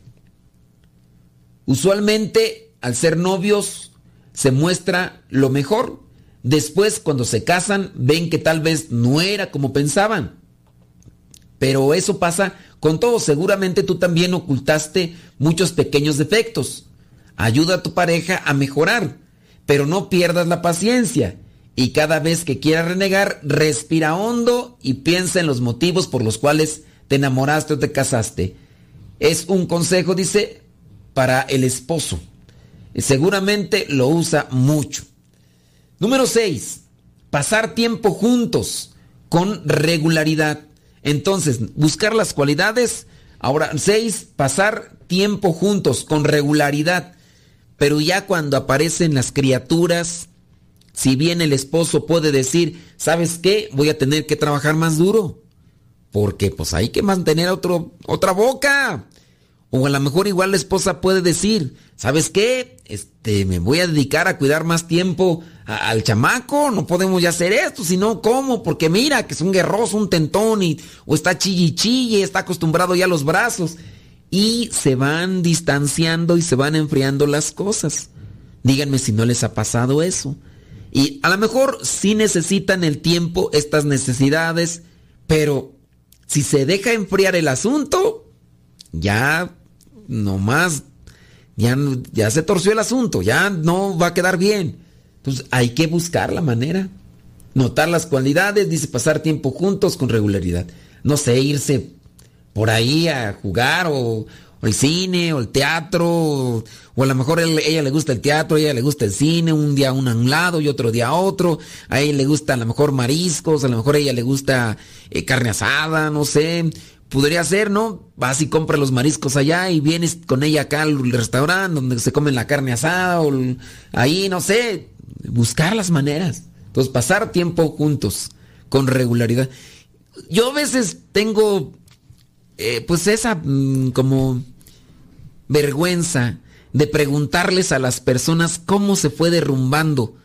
Usualmente, al ser novios, se muestra lo mejor. Después, cuando se casan, ven que tal vez no era como pensaban. Pero eso pasa con todo. Seguramente tú también ocultaste muchos pequeños defectos. ayuda a tu pareja a mejorar, pero no pierdas la paciencia. Y cada vez que quieras renegar, respira hondo y piensa en los motivos por los cuales te enamoraste o te casaste. Es un consejo, dice, para el esposo. Seguramente lo usa mucho. Número 6. Pasar tiempo juntos con regularidad. Entonces, buscar las cualidades. Ahora, 6. Pasar tiempo juntos con regularidad. Pero ya cuando aparecen las criaturas, si bien el esposo puede decir, ¿sabes qué? Voy a tener que trabajar más duro. Porque pues hay que mantener otro, otra boca. O a lo mejor igual la esposa puede decir, ¿sabes qué? Este, me voy a dedicar a cuidar más tiempo al chamaco, no podemos ya hacer esto, sino cómo, porque mira que es un guerroso, un tentón, y, o está chillichille, está acostumbrado ya a los brazos. Y se van distanciando y se van enfriando las cosas. Díganme si no les ha pasado eso. Y a lo mejor sí necesitan el tiempo, estas necesidades, pero si se deja enfriar el asunto, ya nomás, ya, ya se torció el asunto, ya no va a quedar bien. Entonces hay que buscar la manera. Notar las cualidades, dice pasar tiempo juntos con regularidad. No sé, irse por ahí a jugar o, el cine o el teatro o, a lo mejor ella le gusta el teatro, a ella le gusta el cine, un día a un lado y otro día a otro, a ella le gusta a lo mejor mariscos, a lo mejor a ella le gusta eh, carne asada, no sé, podría ser, ¿no? Vas y compras los mariscos allá y vienes con ella acá al restaurante donde se comen la carne asada o ahí, no sé, buscar las maneras. Entonces, pasar tiempo juntos con regularidad. Yo a veces tengo, eh, pues esa mm, como vergüenza de preguntarles a las personas cómo se fue derrumbando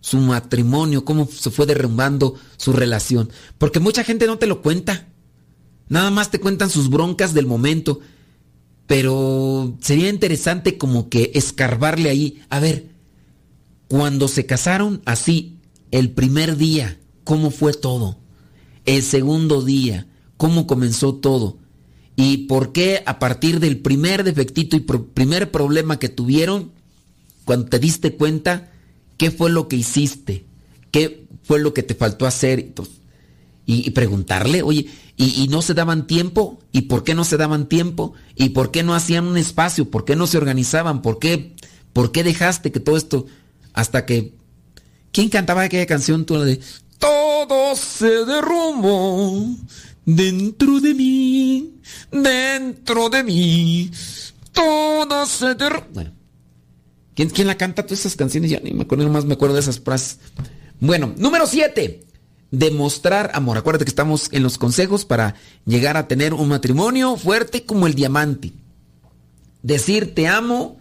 su matrimonio, cómo se fue derrumbando su relación. Porque mucha gente no te lo cuenta. Nada más te cuentan sus broncas del momento. Pero sería interesante como que escarbarle ahí. A ver, cuando se casaron así, el primer día, ¿cómo fue todo? El segundo día, ¿cómo comenzó todo? ¿Y por qué a partir del primer defectito y primer problema que tuvieron, cuando te diste cuenta, qué fue lo que hiciste? ¿Qué fue lo que te faltó hacer? Y preguntarle, oye, y, no se daban tiempo. ¿Y por qué no se daban tiempo? ¿Y por qué no hacían un espacio? ¿Por qué no se organizaban? ¿Por qué, por qué dejaste que todo esto hasta que... ¿Quién cantaba aquella canción? Tú la de... Todo se derrumbó dentro de mí, dentro de mí. Todo se derrumbó. Bueno. ¿Quién, ¿Quién la canta todas esas canciones? Ya ni me acuerdo, más me acuerdo de esas frases. Bueno, número 7 demostrar amor. Acuérdate que estamos en los consejos para llegar a tener un matrimonio fuerte como el diamante. Decir te amo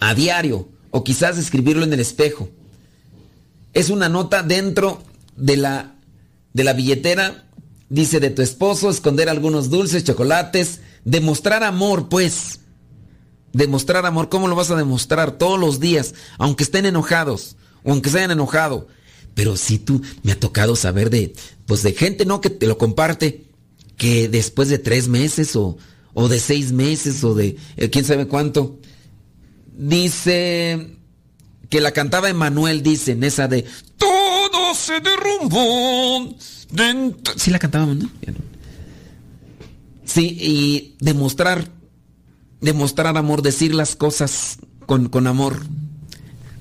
a diario o quizás escribirlo en el espejo. Es una nota dentro de la, de la billetera. Dice de tu esposo, esconder algunos dulces, chocolates, demostrar amor, pues. Demostrar amor, ¿cómo lo vas a demostrar? Todos los días, aunque estén enojados, o aunque se hayan enojado pero si tú, me ha tocado saber de, pues de gente, ¿no? Que te lo comparte, que después de tres meses o, o de seis meses o de eh, quién sabe cuánto, dice que la cantaba Emanuel, dice en esa de todo se derrumbó. Sí la cantaba ¿no? Sí, y demostrar, demostrar amor, decir las cosas con, con amor.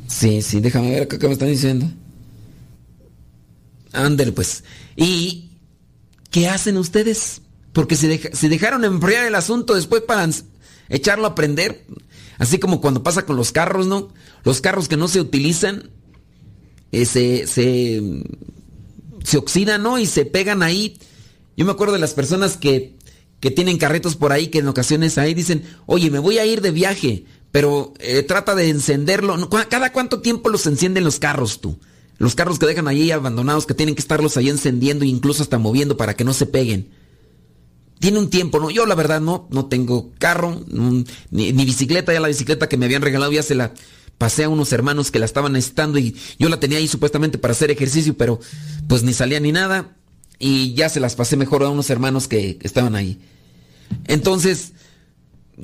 Sí, sí, déjame ver qué me están diciendo. Ándale, pues. ¿Y qué hacen ustedes? Porque se dejaron enfriar el asunto después para echarlo a prender. Así como cuando pasa con los carros, ¿no? Los carros que no se utilizan eh, se, se, se, oxidan, ¿no? Y se pegan ahí. Yo me acuerdo de las personas que, que tienen carretos por ahí que en ocasiones ahí dicen, oye, me voy a ir de viaje, pero eh, trata de encenderlo. ¿Cada cuánto tiempo los encienden los carros tú? Los carros que dejan ahí abandonados, que tienen que estarlos ahí encendiendo e incluso hasta moviendo para que no se peguen. Tiene un tiempo, ¿no? Yo la verdad no, no tengo carro, ni, bicicleta, ya la bicicleta que me habían regalado ya se la pasé a unos hermanos que la estaban necesitando y yo la tenía ahí supuestamente para hacer ejercicio, pero pues ni salía ni nada y ya se las pasé mejor a unos hermanos que estaban ahí. Entonces,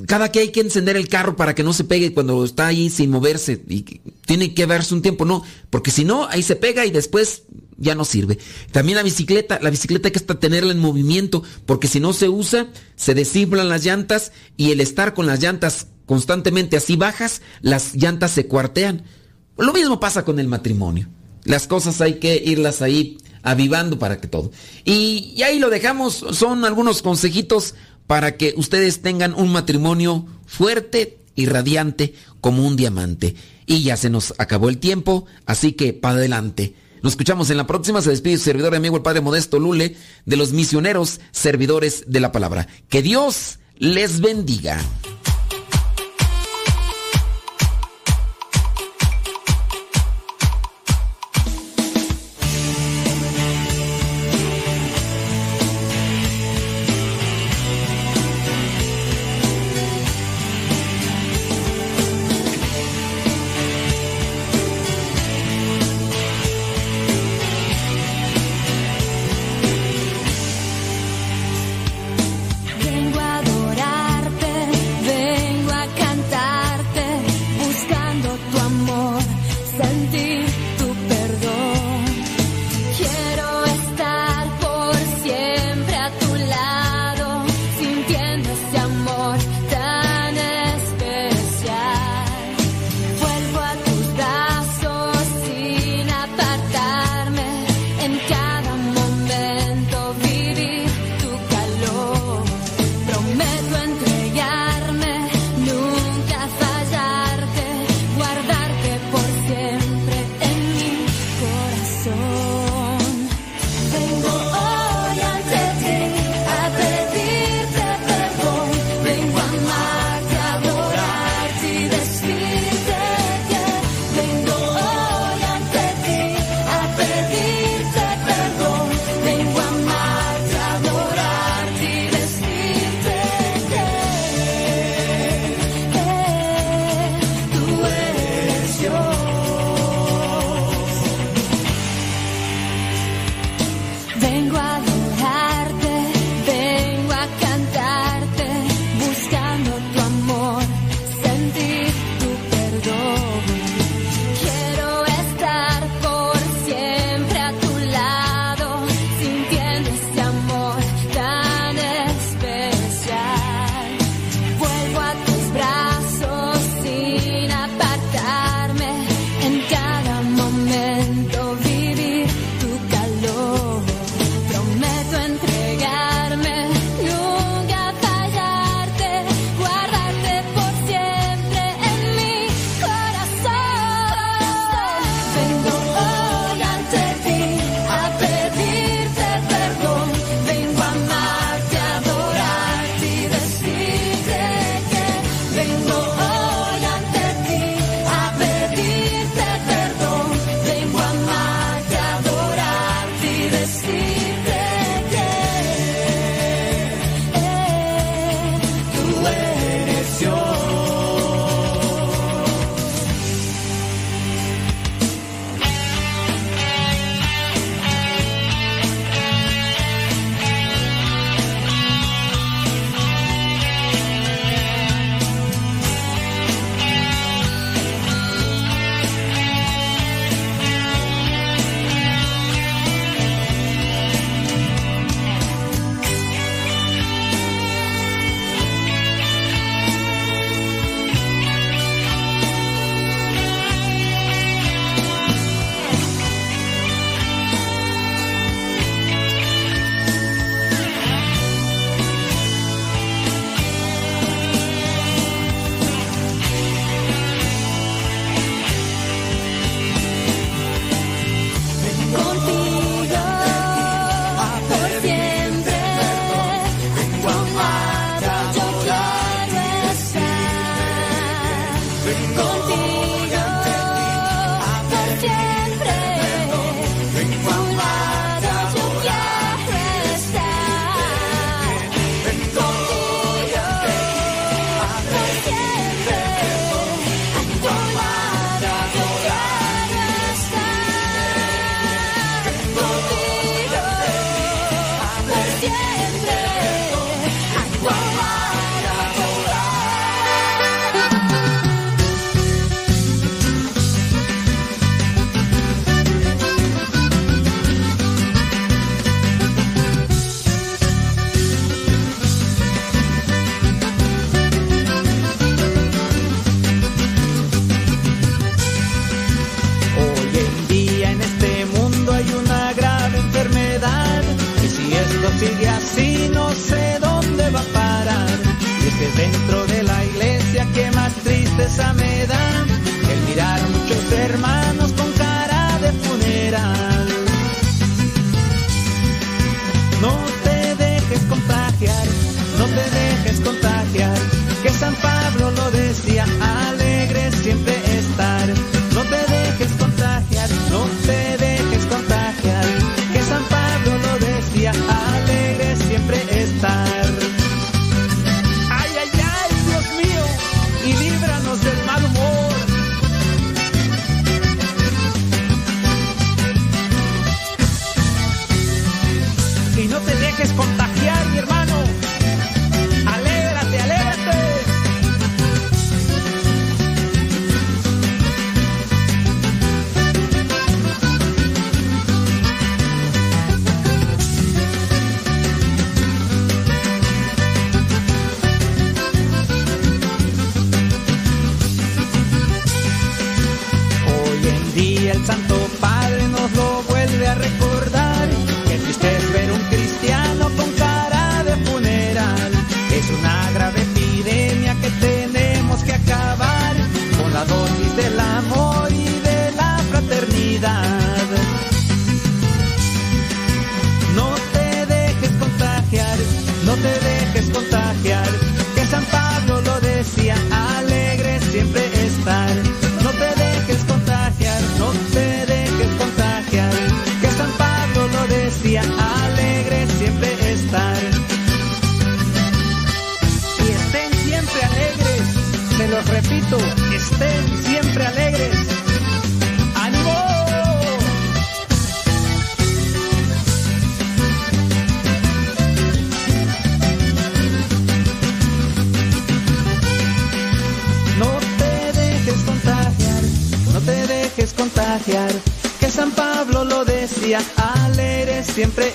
cada que hay que encender el carro para que no se pegue cuando está ahí sin moverse y tiene que verse un tiempo, no, porque si no, ahí se pega y después ya no sirve. También la bicicleta, la bicicleta hay que tenerla en movimiento, porque si no se usa, se desinflan las llantas y el estar con las llantas constantemente así bajas, las llantas se cuartean. Lo mismo pasa con el matrimonio. Las cosas hay que irlas ahí avivando para que todo. Y, y ahí lo dejamos, son algunos consejitos para que ustedes tengan un matrimonio fuerte y radiante como un diamante. Y ya se nos acabó el tiempo, así que para adelante. Nos escuchamos en la próxima. Se despide su servidor y amigo el Padre Modesto Lule de los misioneros servidores de la palabra. Que Dios les bendiga. Día el Santo siempre